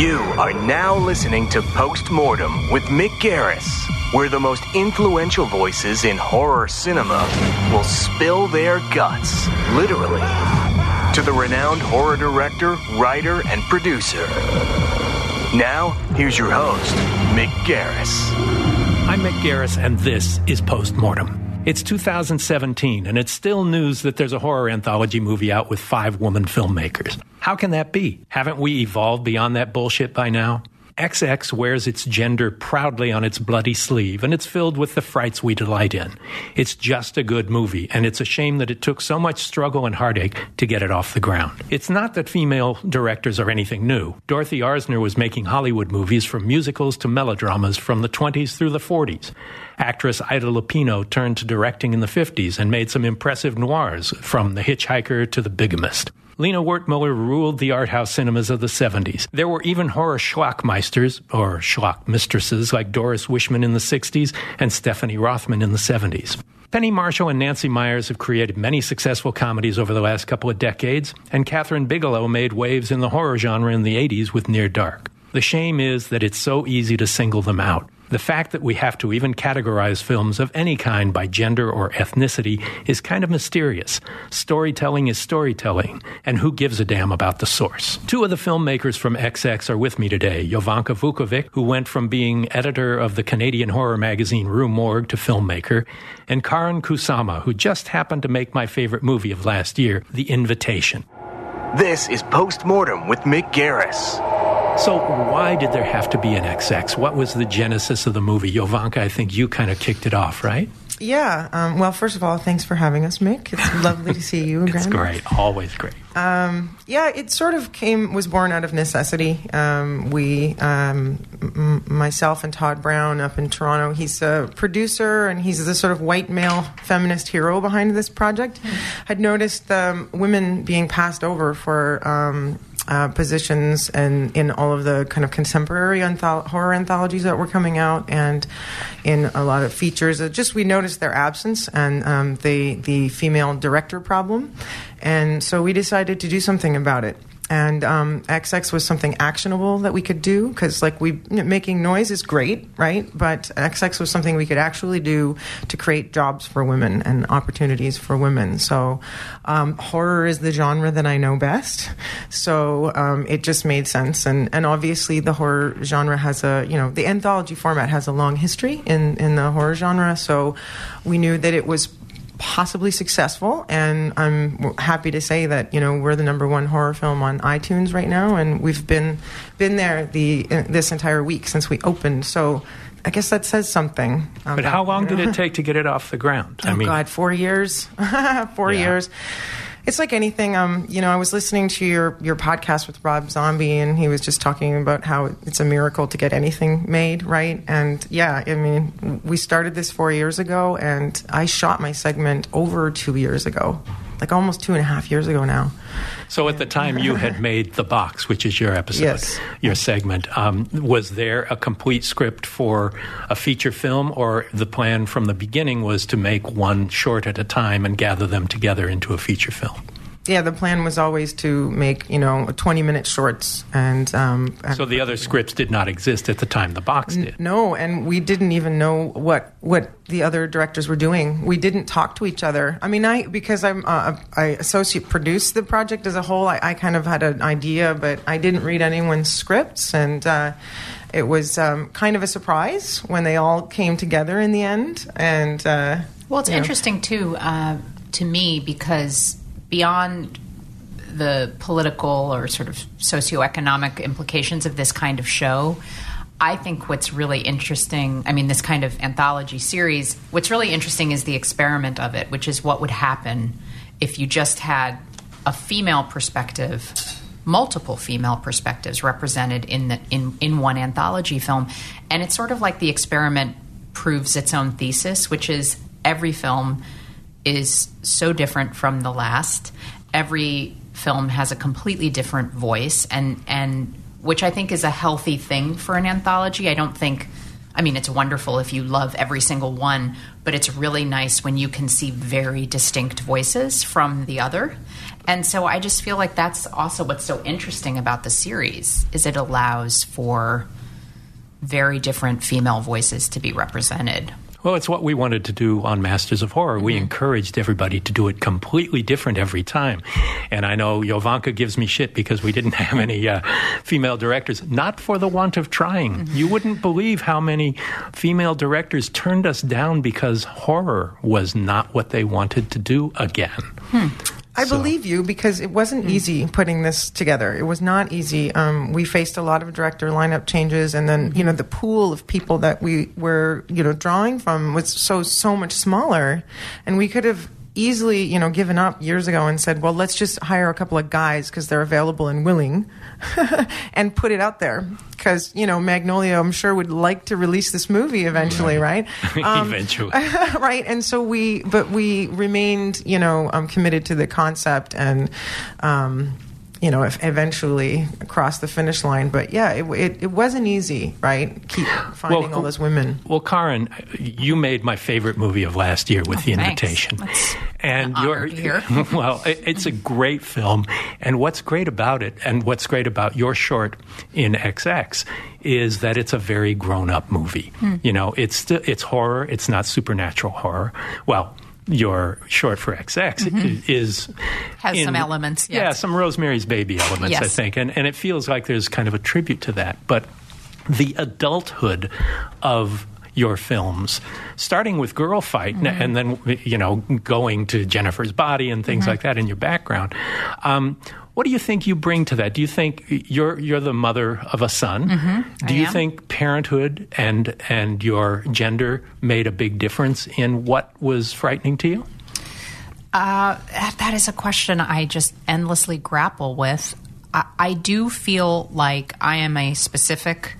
You are now listening to Postmortem with Mick Garris, where the most influential voices in horror cinema will spill their guts, literally, to the renowned horror director, writer, and producer. Now, here's your host, Mick Garris. I'm Mick Garris, and this is Postmortem. It's 2017, and it's still news that there's a horror anthology movie out with five woman filmmakers. How can that be? Haven't we evolved beyond that bullshit by now? XX wears its gender proudly on its bloody sleeve, and it's filled with the frights we delight in. It's just a good movie, and it's a shame that it took so much struggle and heartache to get it off the ground. It's not that female directors are anything new. Dorothy Arzner was making Hollywood movies from musicals to melodramas from the 20s through the 40s. Actress Ida Lupino turned to directing in the 50s and made some impressive noirs, from The Hitchhiker to The Bigamist. Lina Wertmuller ruled the art house cinemas of the 70s. There were even horror schlockmeisters, or schlock mistresses, like Doris Wishman in the 60s and Stephanie Rothman in the 70s. Penny Marshall and Nancy Meyers have created many successful comedies over the last couple of decades, and Kathryn Bigelow made waves in the horror genre in the 80s with Near Dark. The shame is that it's so easy to single them out. The fact that we have to even categorize films of any kind by gender or ethnicity is kind of mysterious. Storytelling is storytelling, and who gives a damn about the source? Two of the filmmakers from XX are with me today Jovanka Vukovic, who went from being editor of the Canadian horror magazine Rue Morgue to filmmaker, and Karyn Kusama, who just happened to make my favorite movie of last year, The Invitation. This is Postmortem with Mick Garris. So, why did there have to be an XX? What was the genesis of the movie? Jovanka, I think you kind of kicked it off, right? Yeah. Um, well, first of all, thanks for having us, Mick. It's lovely to see you again. It's great. Always great. Um, yeah, it sort of came was born out of necessity. Um, we, um, m- myself and Todd Brown up in Toronto. He's a producer and he's the sort of white male feminist hero behind this project. Had noticed um, women being passed over for um, uh, positions and in all of the kind of contemporary antholo- horror anthologies that were coming out and in a lot of features. just we noticed their absence and um, the the female director problem, and so we decided to do something about it and um, XX was something actionable that we could do because, like, we making noise is great, right? But XX was something we could actually do to create jobs for women and opportunities for women. So, um, horror is the genre that I know best. So um, it just made sense, and and obviously the horror genre has a you know the anthology format has a long history in in the horror genre. So we knew that it was possibly successful and i'm happy to say that you know we're the number one horror film on itunes right now and we've been been there the this entire week since we opened so I guess that says something. About, but how long you know? did it take to get it off the ground? Oh I mean, God, four years. four yeah. years it's like anything. Um, you know, I was listening to your your podcast with Rob Zombie, and he was just talking about how it's a miracle to get anything made, right? And yeah, I mean, we started this four years ago, and I shot my segment over two years ago like almost two and a half years ago now. So at the time you had made the box, which is your episode, yes. your segment. Um, was there a complete script for a feature film, or the plan from the beginning was to make one short at a time and gather them together into a feature film? Yeah, the plan was always to make you know twenty minute shorts, and, um, and so the other scripts did not exist at the time. The box did. N- no, and we didn't even know what what the other directors were doing. We didn't talk to each other. I mean, I because I'm uh, I associate produce the project as a whole. I, I, kind of had an idea, but I didn't read anyone's scripts, and uh, it was um, kind of a surprise when they all came together in the end. And uh, well, it's interesting know. too uh, to me because beyond the political or sort of socioeconomic implications of this kind of show, I think what's really interesting, I mean, this kind of anthology series, what's really interesting is the experiment of it, which is what would happen if you just had a female perspective multiple female perspectives represented in the in in one anthology film, and it's sort of like the experiment proves its own thesis, which is every film is so different from the last. Every film has a completely different voice, and and which I think is a healthy thing for an anthology. I don't think. I mean, it's wonderful if you love every single one, but it's really nice when you can see very distinct voices from the other. And so I just feel like that's also what's so interesting about the series is it allows for very different female voices to be represented. Well, it's what we wanted to do on Masters of Horror. We Mm-hmm. encouraged everybody to do it completely different every time. And I know Jovanka gives me shit because we didn't have any uh, female directors, not for the want of trying. Mm-hmm. You wouldn't believe how many female directors turned us down because horror was not what they wanted to do again. I So- believe you because it wasn't easy putting this together. It was not easy. Um, we faced a lot of director lineup changes, and then you know the pool of people that we were you know drawing from was so so much smaller, and we could have easily you know given up years ago and said, well, let's just hire a couple of guys because they're available and willing, and put it out there because you know Magnolia, I'm sure would like to release this movie eventually, right? Um, Eventually. right and so we but we remained you know um, committed to the concept and um, you know if eventually across the finish line but yeah it, it, it wasn't easy right keep finding all those women Well, Karyn, you made my favorite movie of last year with The Oh, thanks. Invitation. That's and an you're honor to hear. well, it, it's a great film. And what's great about it, and what's great about your short in XX, is that it's a very grown-up movie. Hmm. You know, it's it's horror. It's not supernatural horror. Well. Your short for XX i- is Mm-hmm. Has some elements, Yeah, some Rosemary's Baby elements, I think, and and it feels like there's kind of a tribute to that. But the adulthood of your films, starting with Girlfight, n- and then you know going to Jennifer's Body and things like that in your background. Um, what do you think you bring to that? Do you think you're you're the mother of a son? Do I you am. think parenthood and and your gender made a big difference in what was frightening to you? Uh, that that is a question I just endlessly grapple with. I, I do feel like I am a specific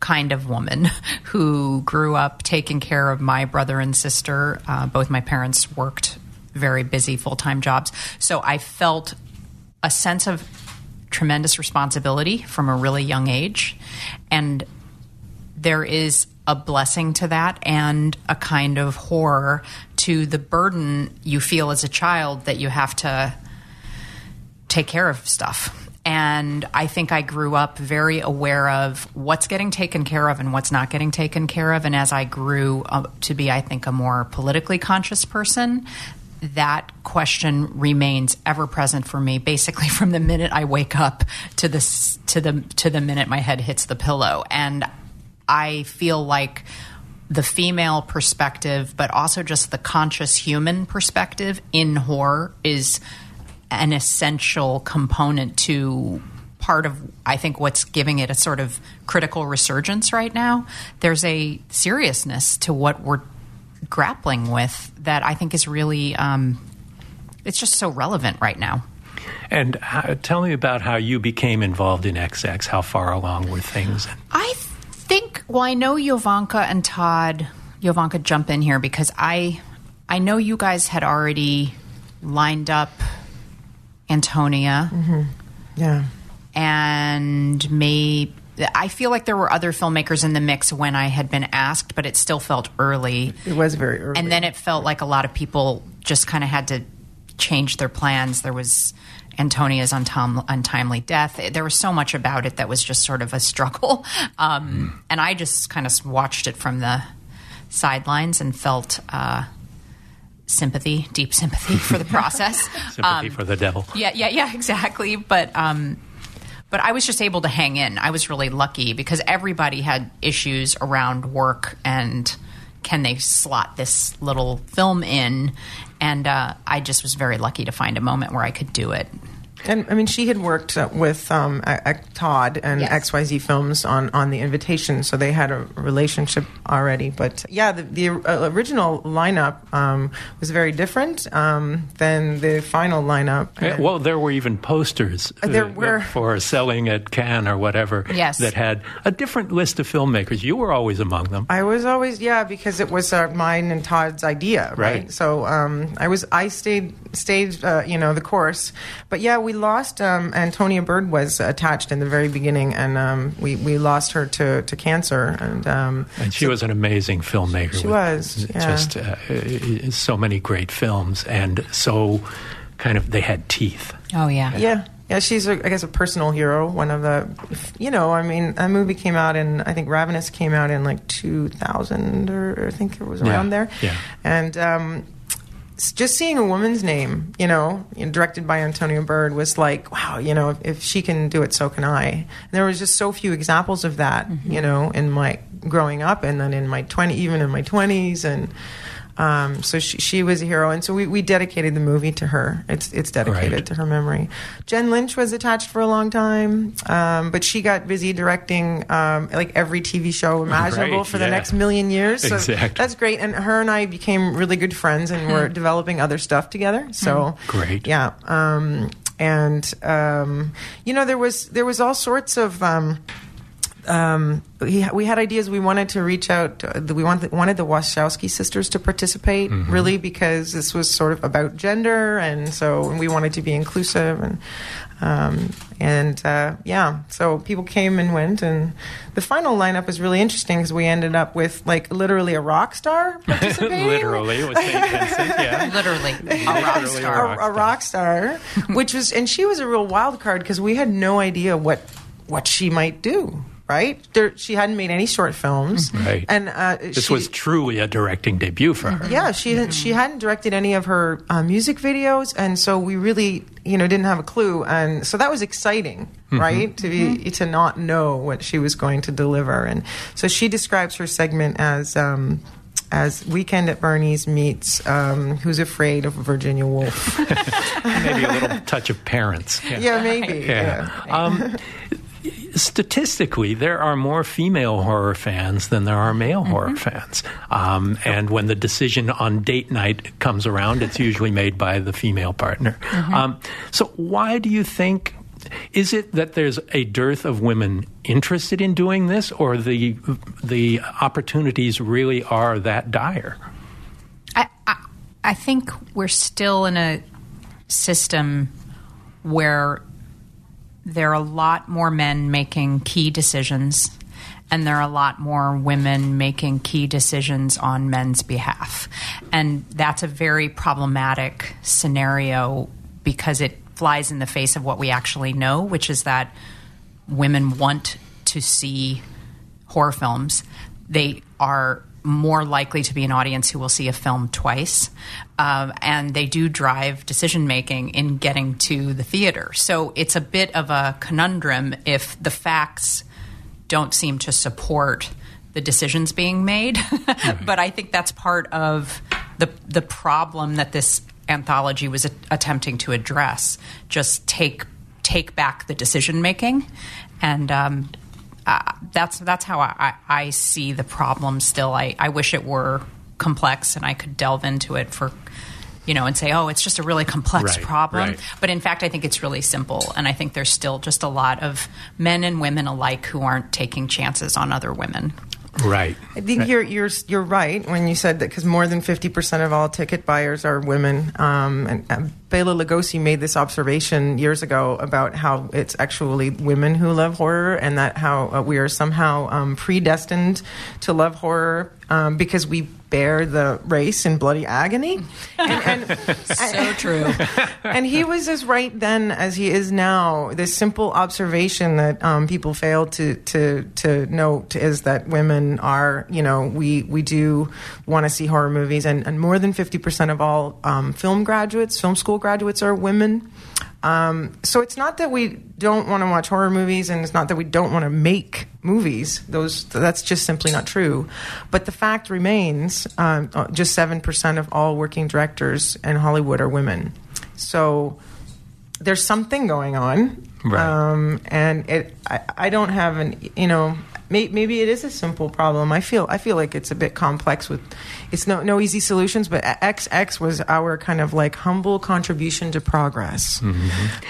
kind of woman who grew up taking care of my brother and sister. Uh, both my parents worked very busy full time jobs. So I felt a sense of tremendous responsibility from a really young age. And there is a blessing to that and a kind of horror to the burden you feel as a child that you have to take care of stuff. And I think I grew up very aware of what's getting taken care of and what's not getting taken care of. And as I grew to be, I think, a more politically conscious person, that question remains ever present for me basically from the minute I wake up to the to the to the minute my head hits the pillow and I feel like the female perspective but also just the conscious human perspective in horror is an essential component to part of I think what's giving it a sort of critical resurgence right now. There's a seriousness to what we're grappling with that I think is really um, it's just so relevant right now. And how, tell me about how you became involved in XX. How far along were things? I think. Well, I know Jovanka and Todd. Jovanka, jump in here because I, I know you guys had already lined up Antonia, yeah and may. I feel like there were other filmmakers in the mix when I had been asked, but it still felt early. it was very early And then it felt like a lot of people just kind of had to change their plans. There was Antonia's untim- untimely death. There was so much about it that was just sort of a struggle. Um, and I just kind of watched it from the sidelines and felt uh, sympathy, deep sympathy for the process. Sympathy for the devil. Yeah, yeah, yeah, exactly. But um, but I was just able to hang in. I was really lucky because everybody had issues around work and can they slot this little film in? And uh, I just was very lucky to find a moment where I could do it. And I mean, she had worked uh, with um, A- A- Todd and Yes. XYZ Films on, on the invitation, so they had a relationship already. But yeah, the, the uh, original lineup um, was very different um, than the final lineup. Yeah, well, there were even posters uh, There were. for selling at Cannes or whatever Yes. that had a different list of filmmakers. You were always among them. I was always yeah because it was uh, mine and Todd's idea, right? Right. So um, I was I stayed stayed uh, you know the course, but yeah we lost um, Antonia Bird was attached in the very beginning, and um, we we lost her to, to cancer, and um, And she was an amazing filmmaker. She was, yeah. Just uh, so many great films, and so kind of they had teeth. Oh yeah. yeah. Yeah, she's, a, I guess, a personal hero. One of the, you know, I mean, a movie came out in, I think Ravenous came out in like 2000 or I think it was Yeah, around there. yeah. And um, s- just seeing a woman's name, you know, directed by Antonia Bird was like, wow, you know, if, if she can do it, so can I. And there was just so few examples of that, mm-hmm. you know, in my growing up and then in my 20, even in my 20s. And, um, so she, she was a hero, and so we, we dedicated the movie to her. It's it's dedicated Right. to her memory. Jen Lynch was attached for a long time, um, but she got busy directing um, like every TV show imaginable Right, for the next million years. So Exactly. that's great. And her and I became really good friends, and we're developing other stuff together. So Great. yeah. Um, and um, you know there was there was all sorts of. Um, he, we had ideas. We wanted to reach out. uh, we wanted, wanted the Wachowski sisters to participate, really, because this was sort of about gender, and so we wanted to be inclusive, and um, and uh, yeah. So people came and went, and the final lineup was really interesting because we ended up with like literally a rock star participating. Literally, it was St. Vincent. Yeah. Literally, a rock star. a, a rock star, which was, and she was a real wild card because we had no idea what what she might do. Right, there, she hadn't made any short films, Right. and uh, This she, was truly a directing debut for her. yeah, she she hadn't directed any of her uh, music videos, and so we really, you know, didn't have a clue, and so that was exciting, right? To be to not know what she was going to deliver, and so she describes her segment as. Um, as Weekend at Bernie's meets um, Who's Afraid of Virginia Woolf. Maybe a little touch of parents. yeah, maybe. Yeah. Yeah. Um, statistically, there are more female horror fans than there are male horror fans. Um, and when the decision on date night comes around, it's usually made by the female partner. Um, so, why do you think? Is it that there's a dearth of women interested in doing this, or the the opportunities really are that dire? I, I, I think we're still in a system where there are a lot more men making key decisions and there are a lot more women making key decisions on men's behalf. And that's a very problematic scenario because it flies in the face of what we actually know, which is that women want to see horror films. They are more likely to be an audience who will see a film twice, um, and they do drive decision making in getting to the theater. So it's a bit of a conundrum if the facts don't seem to support the decisions being made. but I think that's part of the the problem that this anthology was a- attempting to address. Just take take back the decision making, and um, uh, that's that's how I, I, I see the problem. Still, I, I wish it were complex and I could delve into it for. You know, and say, "Oh, it's just a really complex Right, problem." right. But in fact, I think it's really simple, and I think there's still just a lot of men and women alike who aren't taking chances on other women. Right. I think you're you're you're right when you said that because more than fifty percent of all ticket buyers are women. Um, and uh, Bela Lugosi made this observation years ago about how it's actually women who love horror, and that how uh, we are somehow um, predestined to love horror um, because we bear the race in bloody agony. And, and, So true. and he was as right then as he is now. This simple observation that um, people fail to to to note is that women are, you know, we we do want to see horror movies, and, and more than fifty percent of all um, film graduates, film school graduates, are women. Um, so it's not that we don't want to watch horror movies, and it's not that we don't want to make movies. Those that's just simply not true. But the fact remains, um, uh, just seven percent of all working directors in Hollywood are women. So there's something going on, Right. um, and it. I, I don't have an. You know, may, maybe it is a simple problem. I feel. I feel like it's a bit complex with. It's no no easy solutions, but XX was our kind of like humble contribution to progress.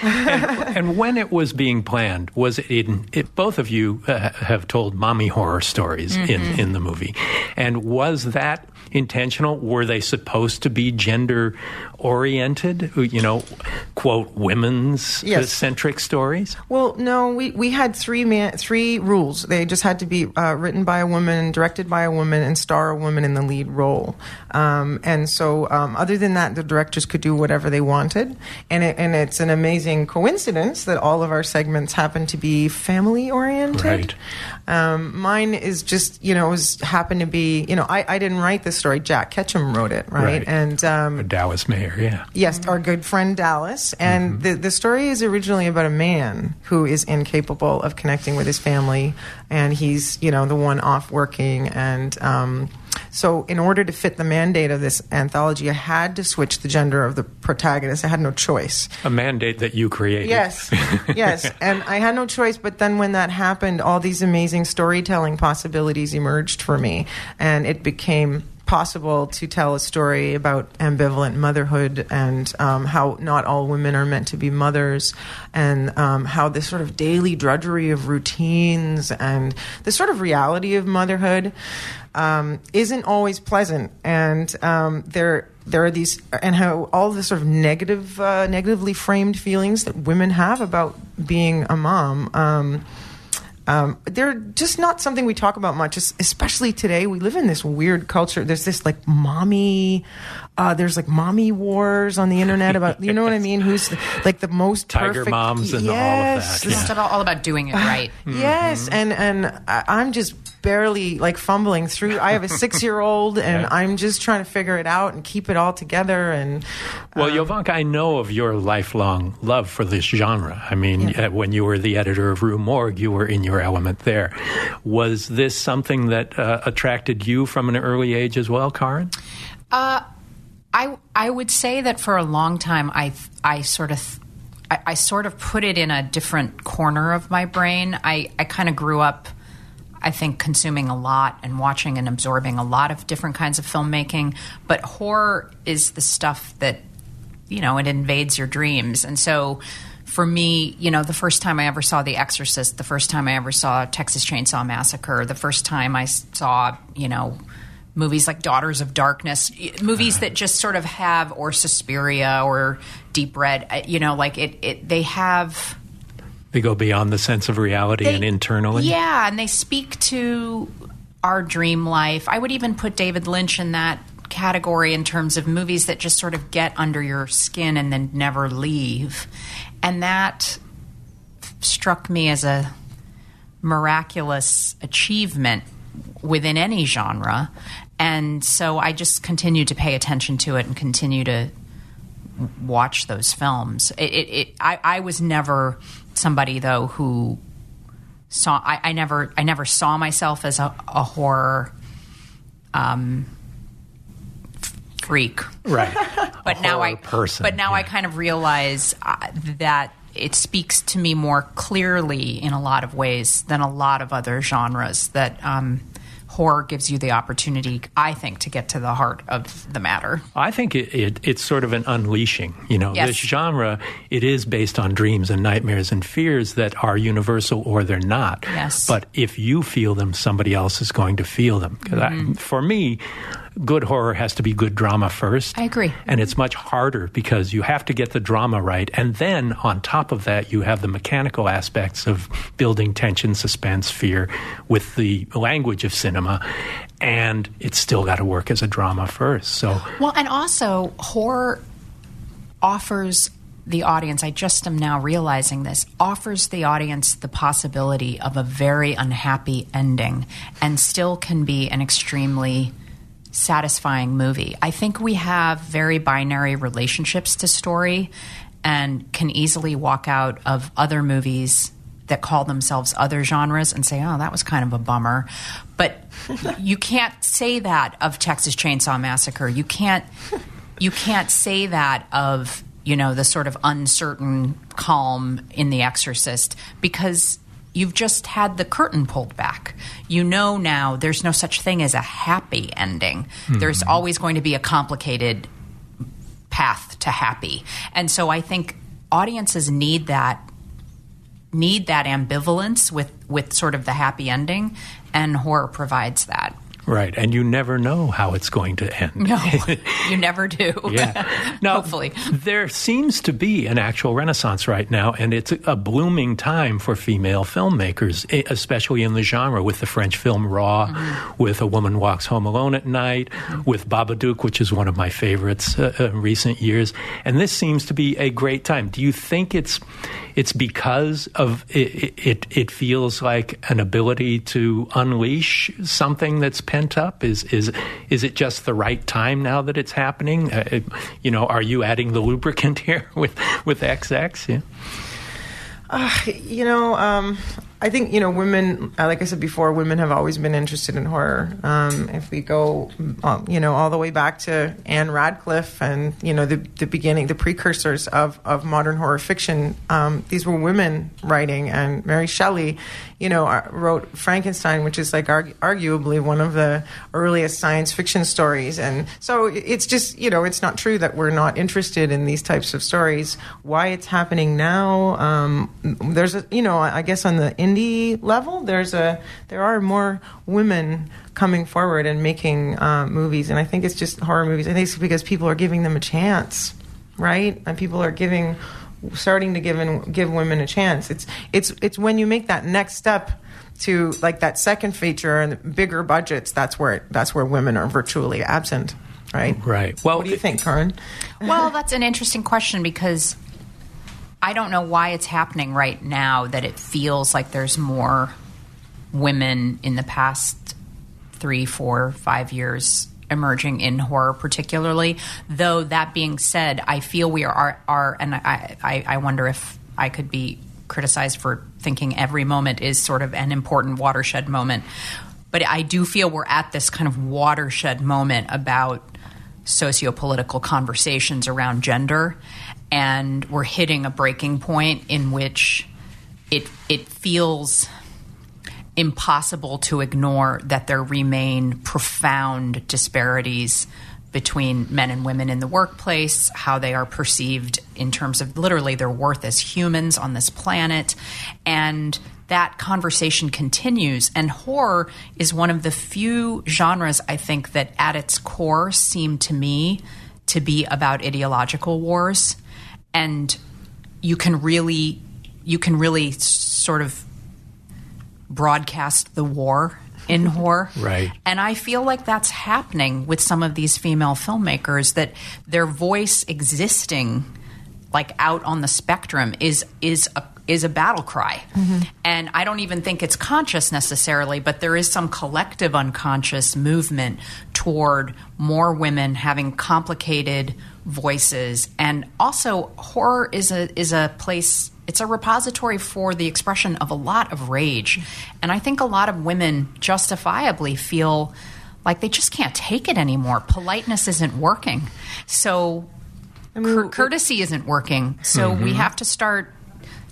and when it was being planned, was it in it? Both of you uh, have told mommy horror stories in in the movie, and was that intentional? Were they supposed to be gender oriented? You know, quote women's Yes. centric stories. Well, no, we, we had three man, three rules. They just had to be uh, written by a woman, directed by a woman, and star a woman in the lead role. Um, and so, um, other than that, the directors could do whatever they wanted. And it, and it's an amazing coincidence that all of our segments happen to be family oriented. Right. Um, mine is just you know it was happened to be you know I, I didn't write the story. Jack Ketchum wrote it, right? Right. And um, Dallas Mayr, yeah. Yes, our good friend Dallas. And the, the story is originally about a man who is incapable of connecting with his family. And he's, you know, the one off working. And um, so, in order to fit the mandate of this anthology, I had to switch the gender of the protagonist. I had no choice. A mandate that you created. Yes, yes. And I had no choice. But then when that happened, all these amazing storytelling possibilities emerged for me. And it became possible to tell a story about ambivalent motherhood and um, how not all women are meant to be mothers and um, how this sort of daily drudgery of routines and the sort of reality of motherhood um, isn't always pleasant. And um, there there are these and how all the sort of negative uh, negatively framed feelings that women have about being a mom um, um, they're just not something we talk about much, especially today. We live in this weird culture. There's this like mommy, uh, there's like mommy wars on the internet about, you know what I mean? Who's like the most Tiger perfect moms and all of yes, that, this- It's all all about doing it right. Yes, and and I- I'm just barely like fumbling through. I have a six year old, and Yeah. I'm just trying to figure it out and keep it all together. And Well, Jovanka, I know of your lifelong love for this genre. I mean, uh, when you were the editor of Rue Morgue, you were in your element there. Was this something that uh, attracted you from an early age as well, Karyn? I I would say that for a long time I I sort of I, I sort of put it in a different corner of my brain. I I kind of grew up. I think consuming a lot and watching and absorbing a lot of different kinds of filmmaking, but horror is the stuff that you know it invades your dreams, and so for me, you know, the first time I ever saw The Exorcist, the first time I ever saw Texas Chainsaw Massacre, the first time I saw, you know, movies like Daughters of Darkness, movies that just sort of have, or Suspiria or Deep Red, uh, you know, like it, it they have. They go beyond the sense of reality They- and internally. Yeah, and they speak to our dream life. I would even put David Lynch in that category in terms of movies that just sort of get under your skin and then never leave. And that struck me as a miraculous achievement within any genre. And so I just continued to pay attention to it and continue to watch those films. It, it, it I, I was never somebody though who saw. I, I never I never saw myself as a, a horror um, freak. Right. But now I person, But now I kind of realize uh, that it speaks to me more clearly in a lot of ways than a lot of other genres. That um, horror gives you the opportunity, I think, to get to the heart of the matter. I think it, it, it's sort of an unleashing. You know, Yes. this genre, it is based on dreams and nightmares and fears that are universal or they're not. Yes. But if you feel them, somebody else is going to feel them. 'Cause I, for me, good horror has to be good drama first. I agree. And it's much harder because you have to get the drama right. And then on top of that, you have the mechanical aspects of building tension, suspense, fear with the language of cinema. And it's still got to work as a drama first. So. Well, and also horror offers the audience, I just am now realizing this, offers the audience the possibility of a very unhappy ending and still can be an extremely satisfying movie. I think we have very binary relationships to story and can easily walk out of other movies that call themselves other genres and say, oh, that was kind of a bummer. But you can't say that of Texas Chainsaw Massacre. You can't you can't say that of you know, the sort of uncertain calm in The Exorcist because you've just had the curtain pulled back. You know now there's no such thing as a happy ending. There's hmm. always going to be a complicated path to happy. And so I think audiences need that need that ambivalence with with sort of the happy ending and horror provides that. Right, and you never know how it's going to end. No, you never do. Yeah. Now, Hopefully. There seems to be an actual renaissance right now, and it's a blooming time for female filmmakers, especially in the genre, with the French film Raw, Mm-hmm. with A Woman Walks Home Alone at Night, with Babadook, which is one of my favorites uh, uh, in recent years. And this seems to be a great time. Do you think it's it's because of it, it, it feels like an ability to unleash something that's pent up? Is is is it just the right time now that it's happening? Uh, you know are you adding the lubricant here with with xx yeah. You know, um, I think you know women. uh, Like I said before, women have always been interested in horror. Um, if we go, um, you know, all the way back to Ann Radcliffe and you know the the beginning, the precursors of of modern horror fiction. Um, these were women writing, and Mary Shelley, you know, uh, wrote Frankenstein, which is like argu- arguably one of the earliest science fiction stories. And so it's just you know, it's not true that we're not interested in these types of stories. Why it's happening now? Um, there's a you know, I guess on the indie level, there's a there are more women coming forward and making uh, movies, and I think it's just horror movies. I think it's because people are giving them a chance, right? And people are giving starting to give in, give women a chance. It's it's it's when you make that next step to like that second feature and bigger budgets. That's where it, that's where women are virtually absent, right? right well What do you think, Karyn? Well, that's an interesting question because I don't know why it's happening right now that it feels like there's more women in the past three, four, five years emerging in horror, particularly. Though that being said, I feel we are, are and I, I, I wonder if I could be criticized for thinking every moment is sort of an important watershed moment. But I do feel we're at this kind of watershed moment about socio-political conversations around gender and we're hitting a breaking point in which it it feels impossible to ignore that there remain profound disparities between men and women in the workplace, how they are perceived in terms of literally their worth as humans on this planet. And that conversation continues. And horror is one of the few genres, I think, that at its core seem to me to be about ideological wars. And you can really, you can really sort of broadcast the war in horror. Right. And I feel like that's happening with some of these female filmmakers that their voice existing like out on the spectrum is is a is a battle cry. Mm-hmm. And I don't even think it's conscious necessarily, but there is some collective unconscious movement toward more women having complicated voices and also horror is a is a place it's a repository for the expression of a lot of rage. And I think a lot of women justifiably feel like they just can't take it anymore. Politeness isn't working. So cour- courtesy isn't working. So mm-hmm. we have to start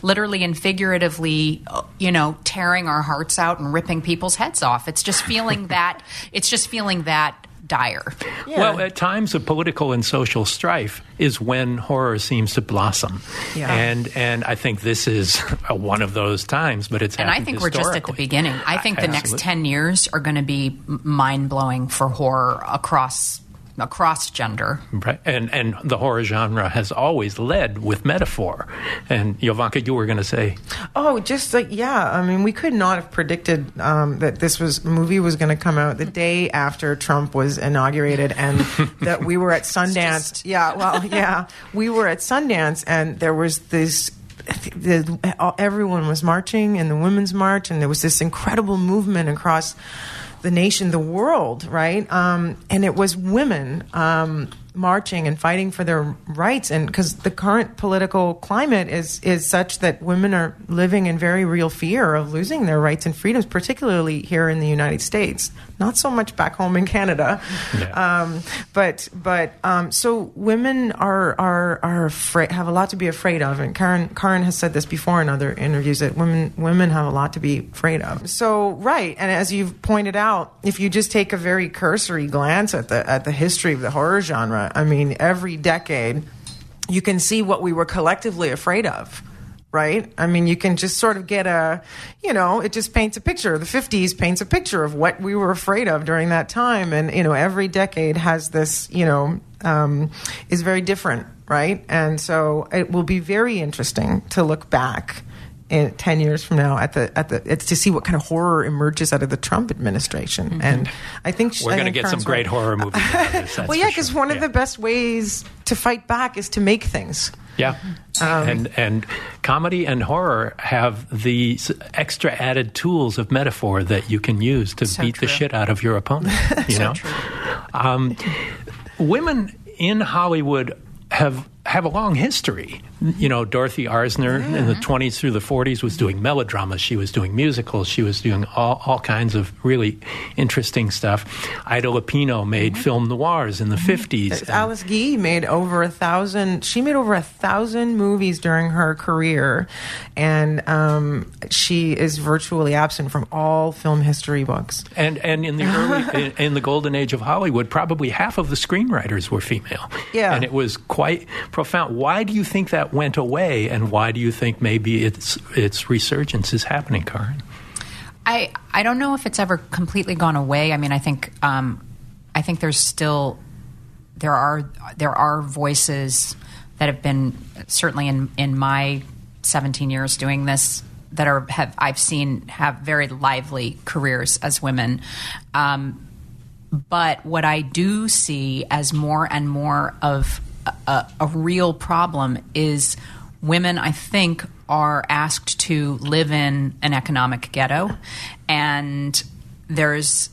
literally and figuratively, you know, tearing our hearts out and ripping people's heads off. It's just feeling that it's just feeling that dire. Well, at times of political and social strife is when horror seems to blossom, Yeah. and and I think this is one of those times. But it's And I think we're just at the beginning. I think the next 10 years are going to be mind blowing for horror across across gender. Right. And and the horror genre has always led with metaphor. And Jovanka, you were going to say, Oh, just like yeah. I mean, we could not have predicted um, that this was movie was going to come out the day after Trump was inaugurated, and that we were at Sundance. yeah, well, yeah, we were at Sundance, and there was this. The, everyone was marching in the women's march, and there was this incredible movement across the nation, the world, right? Um, and it was women. Um, marching and fighting for their rights and because the current political climate is is such that women are living in very real fear of losing their rights and freedoms particularly here in the United States not so much back home in Canada. Yeah. um, but but um, so women are are are afraid have a lot to be afraid of. And Karyn Karyn has said this before in other interviews that women women have a lot to be afraid of. So right. And as you've pointed out if you just take a very cursory glance at the at the history of the horror genre I mean every decade you can see what we were collectively afraid of right i mean you can just sort of get a you know it just paints a picture the 50s paints a picture of what we were afraid of during that time and you know every decade has this you know um, is very different right and so it will be very interesting to look back in 10 years from now at the at the it's to see what kind of horror emerges out of the Trump administration and I think Mm-hmm. We're going to get some great horror movies. Out of this, well yeah because sure. one of the best ways to fight back is to make things Yeah. Um, and and comedy and horror have these extra added tools of metaphor that you can use to So beat the shit out of your opponent. You know, um, women in Hollywood have have a long history. You know, Dorothy Arzner in the twenties through the forties was doing melodramas. She was doing musicals. She was doing all, all kinds of really interesting stuff. Ida Lupino made film noirs in the fifties. Alice Guy made over a thousand. She made over a thousand movies during her career, and um, she is virtually absent from all film history books. And and in the early in, in the golden age of Hollywood, probably half of the screenwriters were female. Yeah. and it was quite profound. Why do you think that went away, and why do you think maybe its its resurgence is happening, Karyn? I I don't know if it's ever completely gone away. I mean, I think um, I think there's still there are there are voices that have been certainly in in my 17 years doing this that are have I've seen have very lively careers as women. Um, but what I do see as more and more of a, a, real problem is women, I think, are asked to live in an economic ghetto. And there's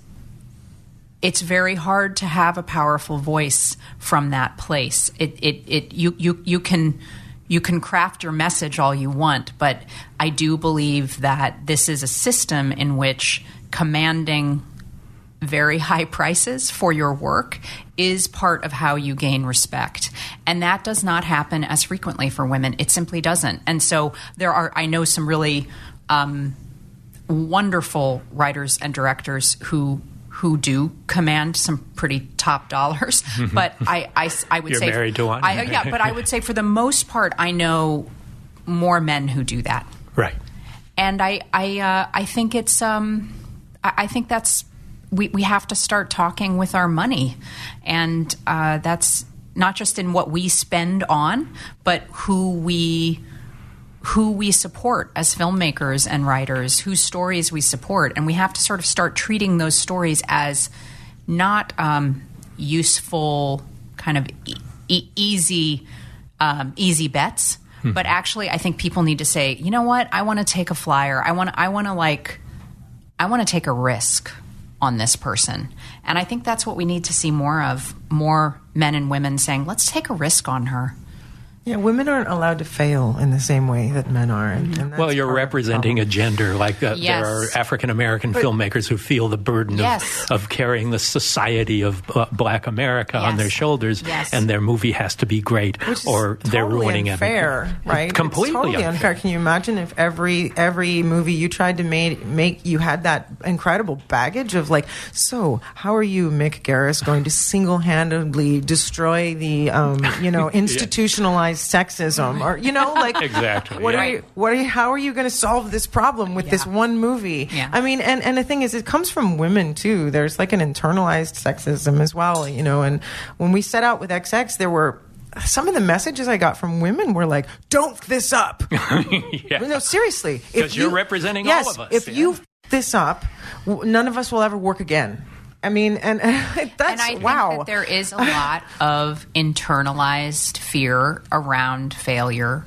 it's very hard to have a powerful voice from that place. It, it, it, you, you, you can, you can craft your message all you want, but I do believe that this is a system in which commanding very high prices for your work is part of how you gain respect. And that does not happen as frequently for women. It simply doesn't. And so there are, I know some really um, wonderful writers and directors who who do command some pretty top dollars. but I, I, I would You're say married to one? I, yeah, but I would say for the most part, I know more men who do that Right. and I I uh, I think it's um I, I think that's we we have to start talking with our money, and uh, that's not just in what we spend on, but who we who we support as filmmakers and writers, whose stories we support, and we have to sort of start treating those stories as not um, useful, kind of e- e- easy um, easy bets. But actually, I think people need to say, you know what? I want to take a flyer. I want. I want to like. I want to take a risk on this person, and I think that's what we need to see more of. More men and women saying, "Let's take a risk on her." Yeah, women aren't allowed to fail in the same way that men are. And, and Well, you're part of the representing a gender. Like uh, Yes. there are African American filmmakers who feel the burden Yes. of, of carrying the society of uh, Black America on their shoulders, Yes. and their movie has to be great, Which is or they're ruining unfair, everything. right? Completely it's totally unfair. Can you imagine if every every movie you tried to make make you had that incredible baggage of like, so how are you, Mick Garris, going to single handedly destroy the um, you know institutionalized sexism or you know like Exactly, What yeah. are you? What are you? How are you going to solve this problem with this one movie? Yeah. I mean, and and the thing is, it comes from women too. There's like an internalized sexism as well, you know. And when we set out with XX, there were some of the messages I got from women were like, "Don't this up." yeah. No, seriously, because you're representing all of us, If yeah. you this up, none of us will ever work again. I mean, and, that's and I think wow. that there is a lot of internalized fear around failure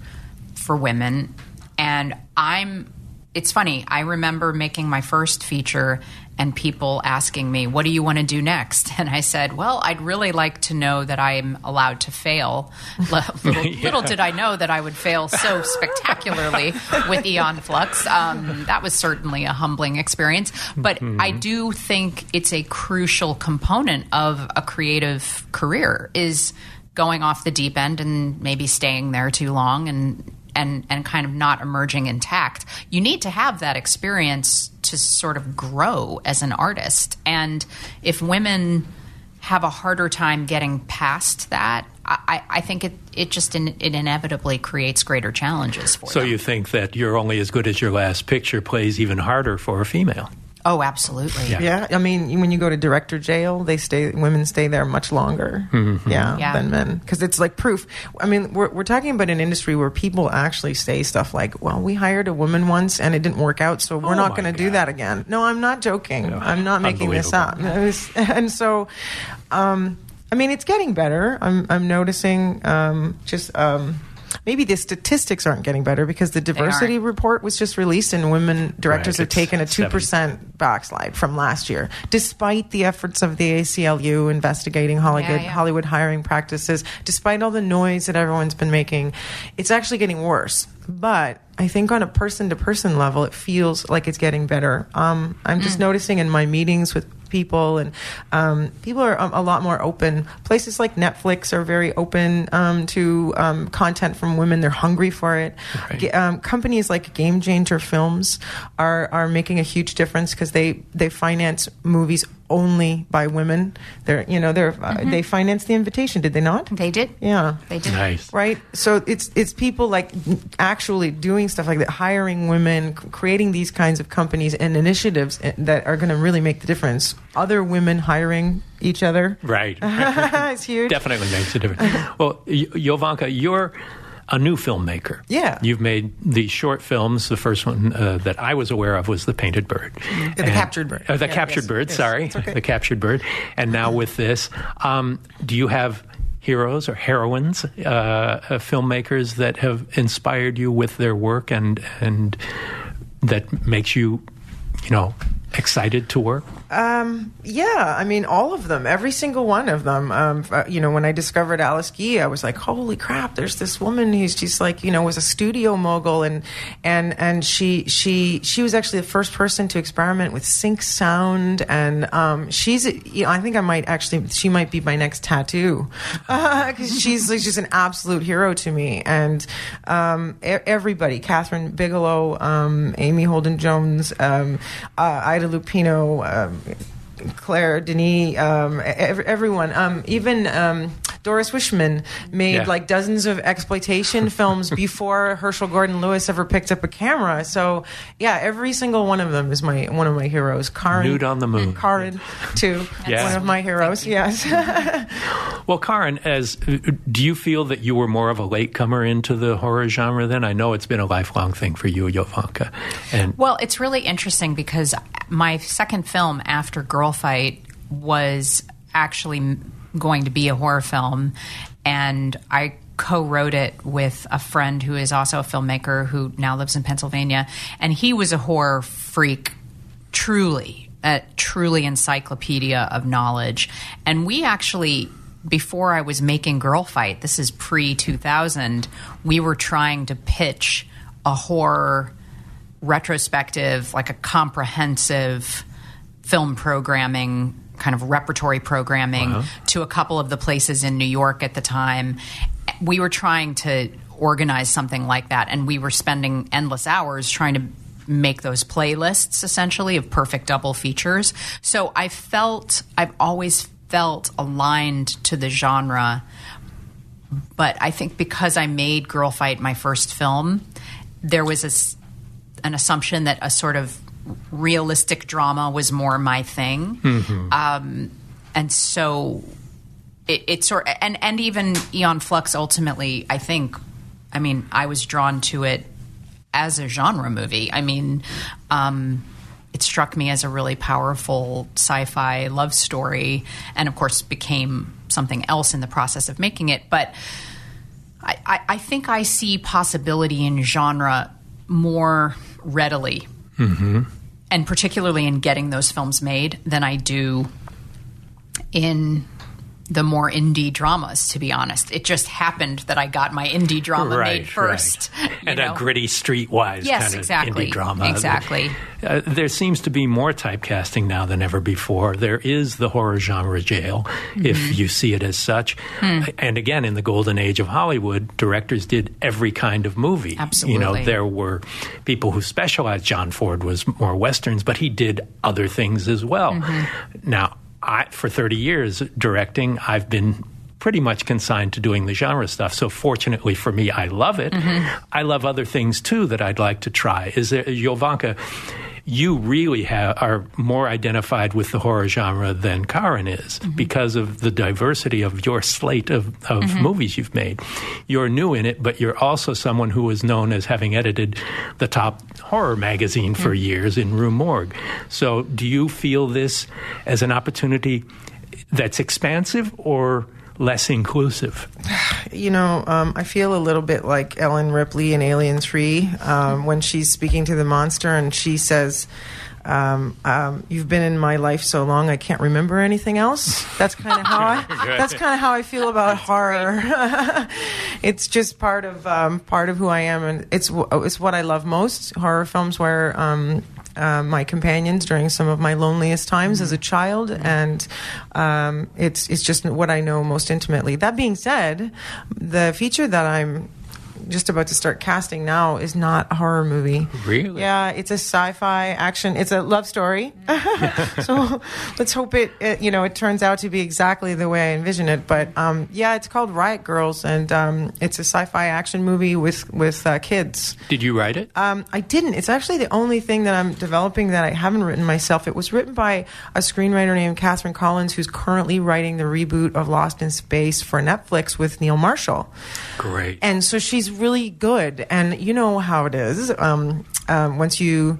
for women, and I'm it's funny. I remember making my first feature and people asking me, What do you want to do next? And I said, Well, I'd really like to know that I'm allowed to fail. little, little did I know that I would fail so spectacularly with Aeon Flux. Um, that was certainly a humbling experience. But I do think it's a crucial component of a creative career is going off the deep end and maybe staying there too long and and and kind of not emerging intact. You need to have that experience to sort of grow as an artist. And if women have a harder time getting past that, I, I think it, it just in, it inevitably creates greater challenges for So them. So you think that you're only as good as your last picture plays even harder for a female? Oh, absolutely. Yeah. Yeah, I mean, when you go to director jail, they stay. Women stay there much longer. Mm-hmm. Yeah, Yeah. than men because it's like proof. I mean, we're we're talking about an industry where people actually say stuff like, "Well, we hired a woman once and it didn't work out, so we're Oh not going to do that again." No, I'm not joking. I'm not making this up. Was- and so, um, I mean, it's getting better. I'm I'm noticing um, just. Um, Maybe the statistics aren't getting better because the diversity report was just released and women directors Right, have taken a two percent backslide from last year, despite the efforts of the ACLU investigating Hollywood Yeah, yeah. Hollywood hiring practices, despite all the noise that everyone's been making, it's actually getting worse. But I think on a person to person level, it feels like it's getting better. Um, I'm Mm. just noticing in my meetings with people, and um, people are um, a lot more open. Places like Netflix are very open um, to um, content from women. They're hungry for it. Right. Um, companies like Game Changer Films are are making a huge difference because they they finance movies only by women. They're you know they're uh, they finance the invitation. Did they not? They did. Yeah. They did. Nice. Right, so it's it's people like actually doing stuff like that, hiring women, creating these kinds of companies and initiatives eh, that are going to really make the difference. Other women hiring each other, Right. it's huge. Definitely makes a difference. well, Y- Jovanka, you're a new filmmaker. Yeah. You've made these short films. The first one uh, that I was aware of was The Painted Bird. The Captured Bird. Uh, the Yeah, Captured yes, Bird, yes, sorry. okay. The Captured Bird. And now with this, um, do you have heroes or heroines, uh, uh, filmmakers that have inspired you with their work and, and that makes you, you know, excited to work? Yeah, I mean, all of them, every single one of them. Um, you know, when I discovered Alice Guy, I was like, "Holy crap!" There's this woman who's just like, you know, was a studio mogul, and and and she she she was actually the first person to experiment with sync sound, and um, she's, you know, I think I might actually, she might be my next tattoo, because she's like, she's an absolute hero to me, and um, everybody, Kathryn Bigelow, um, Amy Holden Jones, um, uh, Ida Lupino. Claire Denis, um, ev- everyone, um, even um, Doris Wishman made Yeah. like dozens of exploitation films before Herschell Gordon Lewis ever picked up a camera. So yeah, every single one of them is my one of my heroes. Karyn, Nude on the Moon. Karyn, too, Yeah. one of my heroes. Yes. Well, Karyn, as do you feel that you were more of a latecomer into the horror genre? Then I know it's been a lifelong thing for you, Jovanka, and Well, it's really interesting because my second film after Girlfight was actually m- going to be a horror film, and I co-wrote it with a friend who is also a filmmaker who now lives in Pennsylvania, and he was a horror freak, truly, a truly encyclopedia of knowledge, and we actually. Before I was making Girlfight, this is pre 2000, we were trying to pitch a horror retrospective, like a comprehensive film programming kind of repertory programming uh-huh. to a couple of the places in New York at the time. We were trying to organize something like that, and we were spending endless hours trying to make those playlists essentially of perfect double features. So I felt, I've always felt aligned to the genre but I think because I made Girlfight my first film, there was a an assumption that a sort of realistic drama was more my thing, um, and so it, it sort and and even Aeon Flux ultimately, I think, I mean, I was drawn to it as a genre movie. I mean. Um, it struck me as a really powerful sci-fi love story, and of course became something else in the process of making it. But I, I, I think I see possibility in genre more readily, Mm-hmm. and particularly in getting those films made, than I do in the more indie dramas. To be honest, it just happened that I got my indie drama made first, right. and know? a gritty streetwise Yes, kind of exactly. indie drama. Exactly. Uh, there seems to be more typecasting now than ever before. There is the horror genre jail, Mm-hmm. if you see it as such. Hmm. And again, in the golden age of Hollywood, directors did every kind of movie. Absolutely. You know, there were people who specialized. John Ford was more westerns, but he did other things as well. Mm-hmm. Now, I, for 30 years directing, I've been pretty much consigned to doing the genre stuff. So fortunately for me, I love it. Mm-hmm. I love other things too that I'd like to try. Is there, Jovanka, you really have, are more identified with the horror genre than Karyn is mm-hmm. because of the diversity of your slate of, of mm-hmm. movies you've made. You're new in it, but you're also someone who is known as having edited the top horror magazine for mm. years in Rue Morgue. So do you feel this as an opportunity that's expansive or less inclusive? You know, um, I feel a little bit like Ellen Ripley in Alien 3 um, when she's speaking to the monster and she says, um, um, "You've been in my life so long, I can't remember anything else." That's kind of how I. That's kind of how I feel about horror. it's just part of um, part of who I am, and it's it's what I love most. Horror films where. Um, uh, my companions during some of my loneliest times as a child, and um, it's it's just what I know most intimately. That being said, the feature that I'm just about to start casting now is not a horror movie. Really? Yeah, it's a sci-fi action. It's a love story. so let's hope it, it, you know, it turns out to be exactly the way I envision it. But um, yeah, it's called Riot Girls, and um, it's a sci-fi action movie with with uh, kids. Did you write it? Um, I didn't. It's actually the only thing that I'm developing that I haven't written myself. It was written by a screenwriter named Katherine Collins, who's currently writing the reboot of Lost in Space for Netflix with Neil Marshall. Great. And so she's really good. And you know how it is. Um, um, once you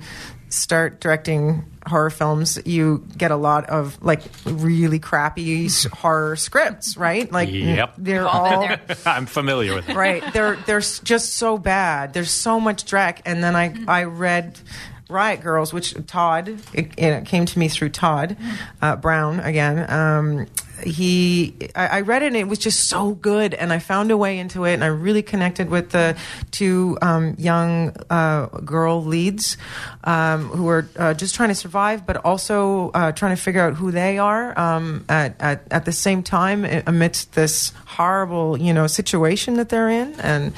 start directing horror films, you get a lot of like really crappy horror scripts, right? Like Yep. they're All been all there. I'm familiar with it. right they're they're just so bad there's so much dreck and then i i read riot girls which todd it, it came to me through todd uh, brown again um, he I, I read it and it was just so good and i found a way into it and i really connected with the two um, young uh, girl leads um, who are uh, just trying to survive but also uh, trying to figure out who they are um, at, at, at the same time amidst this horrible you know situation that they're in. And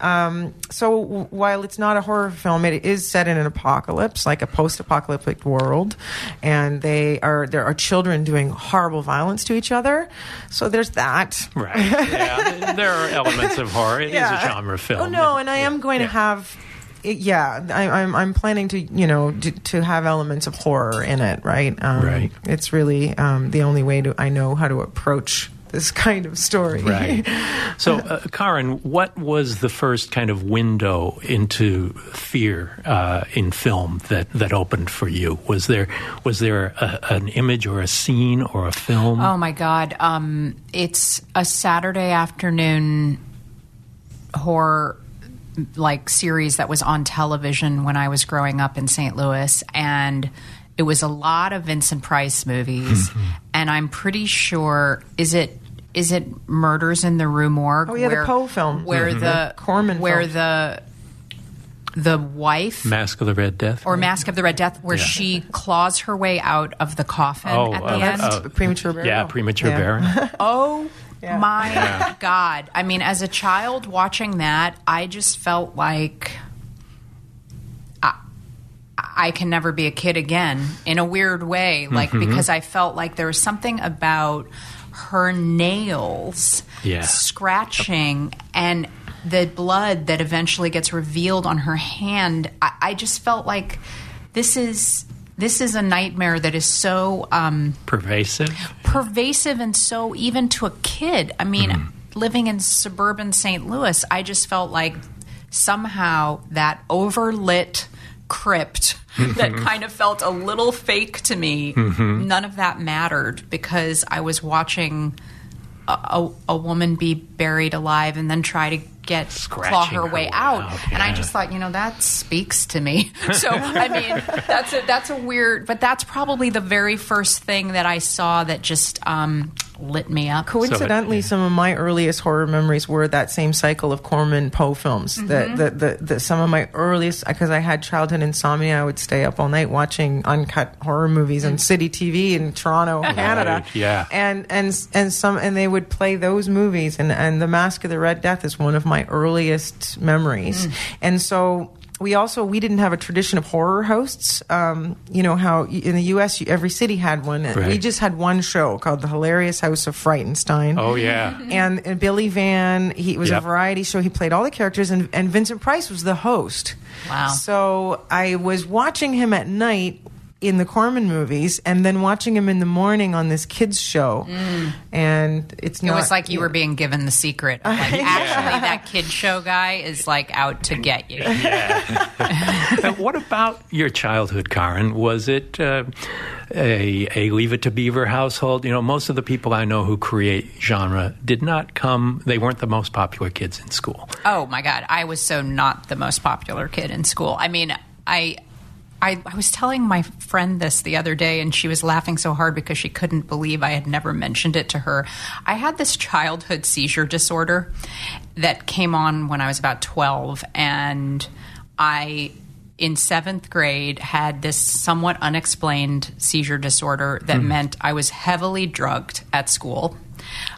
um, so while it's not a horror film, it is set in an apocalypse, like a post-apocalyptic world, and they are there are children doing horrible violence to each other. So there's that. Right. Yeah. there are elements of horror. It is a genre film. Oh no, and I am going to have. Yeah, I, I'm. I'm planning to, you know, to, to have elements of horror in it. Right. Um, Right. It's really um, the only way to I know how to approach this kind of story. Right. So, uh, Karyn, what was the first kind of window into fear uh, in film that, that opened for you? Was there was there a, an image or a scene or a film? Oh my God. Um, it's a Saturday afternoon horror like series that was on television when I was growing up in St. Louis and it was a lot of Vincent Price movies and I'm pretty sure is it is it Murders in the Rue Morgue Oh, yeah, the Poe film. where the Corman where film. the the wife Mask of the Red Death. or Mask of the Red Death where Yeah. she claws her way out of the coffin Oh, at the uh, end. uh, premature burial. yeah, premature Yeah. burial. Oh Yeah. my God. I mean, as a child watching that, I just felt like I, I can never be a kid again in a weird way. Like, because I felt like there was something about her nails Yeah. scratching and the blood that eventually gets revealed on her hand. I, I just felt like this is. This is a nightmare that is so um, Pervasive. pervasive and so even to a kid. I mean, living in suburban St. Louis, I just felt like somehow that overlit crypt that kind of felt a little fake to me. None of that mattered because I was watching a, a, a woman be buried alive and then try to get Scratching claw her her way way out. out, And I just thought, you know, that speaks to me. So I mean, that's a that's a weird, but that's probably the very first thing that I saw that just um, lit me up. Coincidentally, yeah. some of my earliest horror memories were that same cycle of Corman Poe films. Mm-hmm. That the, the, the, some of my earliest, because I had childhood insomnia, I would stay up all night watching uncut horror movies Mm. on City TV in Toronto, Canada. yeah. and and and some and they would play those movies, and and The Mask of the Red Death is one of my earliest memories, Mm. and so. We also we didn't have a tradition of horror hosts. Um, you know how in the U.S. you- every city had one. We just had one show called The Hilarious House of Frightenstein. Oh yeah. And, and Billy Van, he it was Yep. a variety show. He played all the characters, and, and Vincent Price was the host. Wow. So I was watching him at night in the Corman movies, and then watching him in the morning on this kids show. And it's Mm. It was like you were being given the secret. Like, actually, that kid show guy is like out to get you. Uh, what about your childhood, Karyn? Was it uh, a, a Leave It to Beaver household? You know, most of the people I know who create genre did not come, they weren't the most popular kids in school. Oh my god, I was so not the most popular kid in school. I mean, I I, I was telling my friend this the other day, and she was laughing so hard because she couldn't believe I had never mentioned it to her. I had this childhood seizure disorder that came on when I was about 12, and I, in seventh grade, had this somewhat unexplained seizure disorder that hmm. meant I was heavily drugged at school.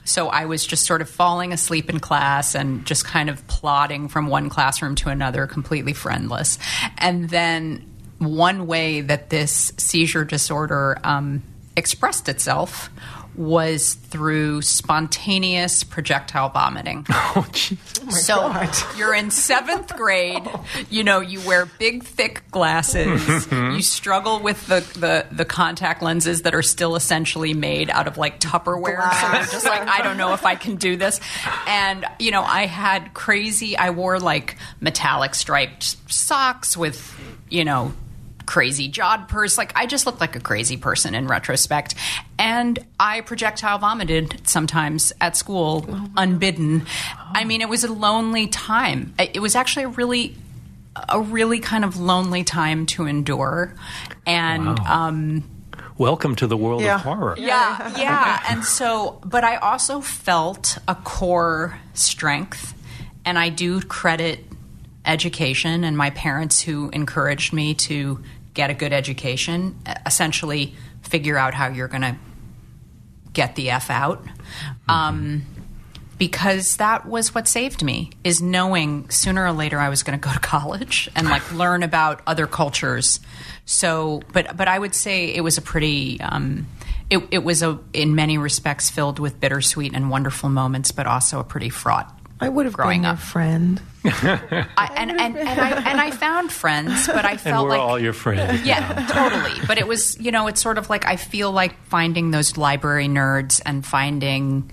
So I was just sort of falling asleep in class and just kind of plodding from one classroom to another, completely friendless. And then one way that this seizure disorder um, expressed itself was through spontaneous projectile vomiting. Oh, jeez. so you're in seventh grade. You know, you wear big, thick glasses. you struggle with the, the, the contact lenses that are still essentially made out of like Tupperware. So you're just like, I don't know if I can do this. And, you know, I had crazy, I wore like metallic striped socks with, you know, crazy jawed purse. Like I just looked like a crazy person in retrospect. And I projectile vomited sometimes at school unbidden. I mean, it was a lonely time. It was actually a really a really kind of lonely time to endure. And Wow. um Welcome to the world Yeah. of horror. yeah, yeah. And so, but I also felt a core strength, and I do credit education and my parents who encouraged me to get a good education, essentially figure out how you're going to get the F out. Um, because that was what saved me is knowing sooner or later I was going to go to college and like learn about other cultures. So, but but I would say it was a pretty. Um, it, it was a in many respects filled with bittersweet and wonderful moments, but also a pretty fraught. I would have growing been your up. friend. I, and, and, and, I, and I found friends, but I And felt we're like all your friends. yeah, totally. But it was, you know, it's sort of like I feel like finding those library nerds and finding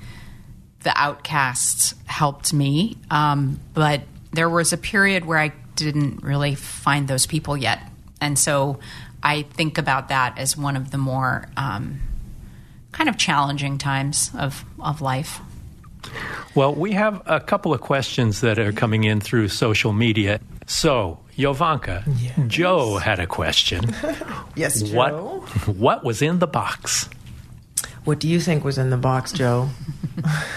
the outcasts helped me. Um, but there was a period where I didn't really find those people yet. And so I think about that as one of the more um, kind of challenging times of, of life. Well, we have a couple of questions that are coming in through social media. So, Jovanka, Joe had a question. Yes, Joe. What what was in the box? What do you think was in the box, Joe?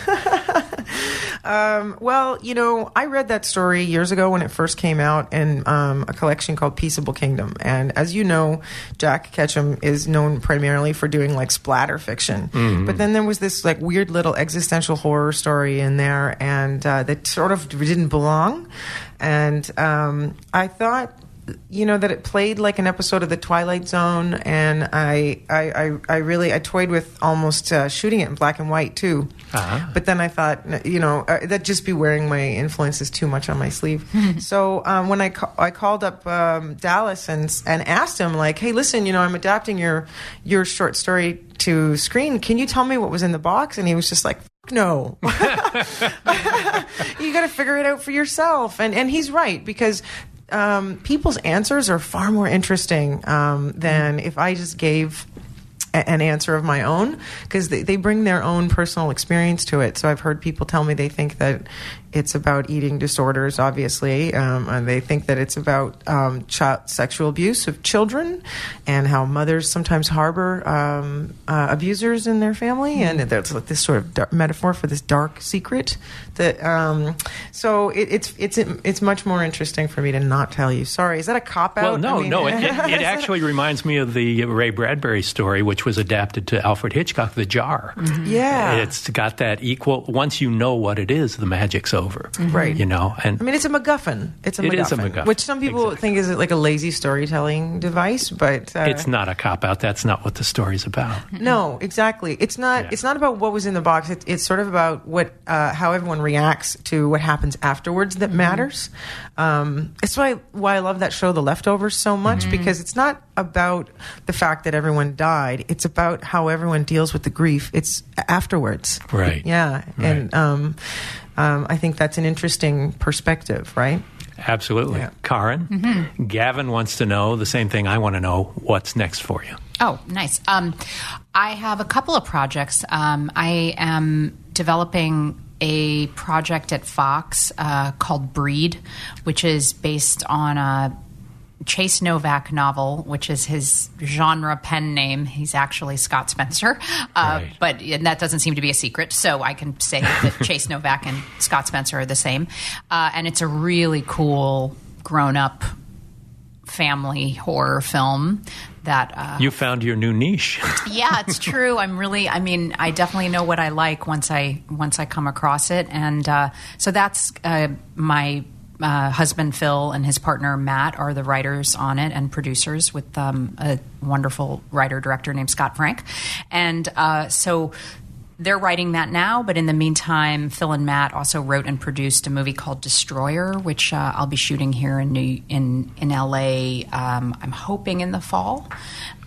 um, well, you know, I read that story years ago when it first came out in um, a collection called Peaceable Kingdom. And as you know, Jack Ketchum is known primarily for doing like splatter fiction. But then there was this like weird little existential horror story in there, and uh, that sort of didn't belong. And um, I thought you know that it played like an episode of the Twilight Zone, and I I, I, I really I toyed with almost uh, shooting it in black and white too. Uh-huh. But then I thought, you know, uh, that'd just be wearing my influences too much on my sleeve. so um, when I ca- I called up um, Dallas and and asked him like, hey, listen, you know, I'm adapting your your short story to screen. Can you tell me what was in the box? And he was just like. No, you got to figure it out for yourself, and and he's right because um, people's answers are far more interesting um, than if I just gave an answer of my own because they, they bring their own personal experience to it. So I've heard people tell me they think that, it's about eating disorders, obviously. Um, and they think that it's about um, child sexual abuse of children and how mothers sometimes harbor um, uh, abusers in their family. And there's like this sort of dark metaphor for this dark secret. That um, so it, it's it's it's much more interesting for me to not tell you. Sorry, is that a cop out? Well, no, I mean- no. It, it, it actually reminds me of the Ray Bradbury story, which was adapted to Alfred Hitchcock, The Jar. yeah. It's got that equal. Once you know what it is, the magic's over. Right. You know, and I mean, it's a MacGuffin. It's a It MacGuffin, is a MacGuffin. which some people Exactly. think is like a lazy storytelling device, but uh, it's not a cop out. That's not what the story's about. No, exactly. It's not. Yeah. It's not about what was in the box. It, it's sort of about what uh, how everyone reacts to what happens afterwards that matters. Um, it's why why I love that show, The Leftovers, so much because it's not about the fact that everyone died. It's about how everyone deals with the grief. It's afterwards. Right. Yeah, and um, um, I think that's an interesting perspective, right? Absolutely. Yeah. Karyn, Gavin wants to know the same thing I want to know. What's next for you? Oh, nice. Um, I have a couple of projects. Um, I am developing a project at Fox uh, called Breed, which is based on a Chase Novak novel, which is his genre pen name. He's actually Scott Spencer, uh, Right. but and that doesn't seem to be a secret. So I can say that Chase Novak and Scott Spencer are the same, uh, and it's a really cool grown-up family horror film that uh, You found your new niche. yeah, it's true. I'm really. I mean, I definitely know what I like once I once I come across it, and uh, so that's uh, my. Uh, husband Phil and his partner Matt are the writers on it and producers with um, a wonderful writer director named Scott Frank, and uh, so they're writing that now. But in the meantime, Phil and Matt also wrote and produced a movie called Destroyer, which uh, I'll be shooting here in New in in LA. Um, I'm hoping in the fall.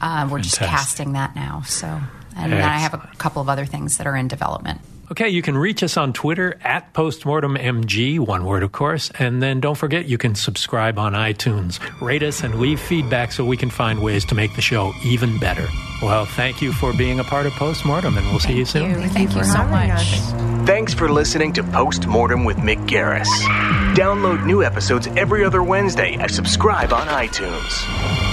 Uh, we're just casting that now. So, and then I have a couple of other things that are in development. Okay, you can reach us on Twitter at postmortemmg, one word, of course. And then don't forget you can subscribe on iTunes, rate us, and leave feedback so we can find ways to make the show even better. Well, thank you for being a part of Postmortem, and we'll see you soon. Thank, you, for so much. us. Thanks for listening to Postmortem with Mick Garris. Download new episodes every other Wednesday and subscribe on iTunes.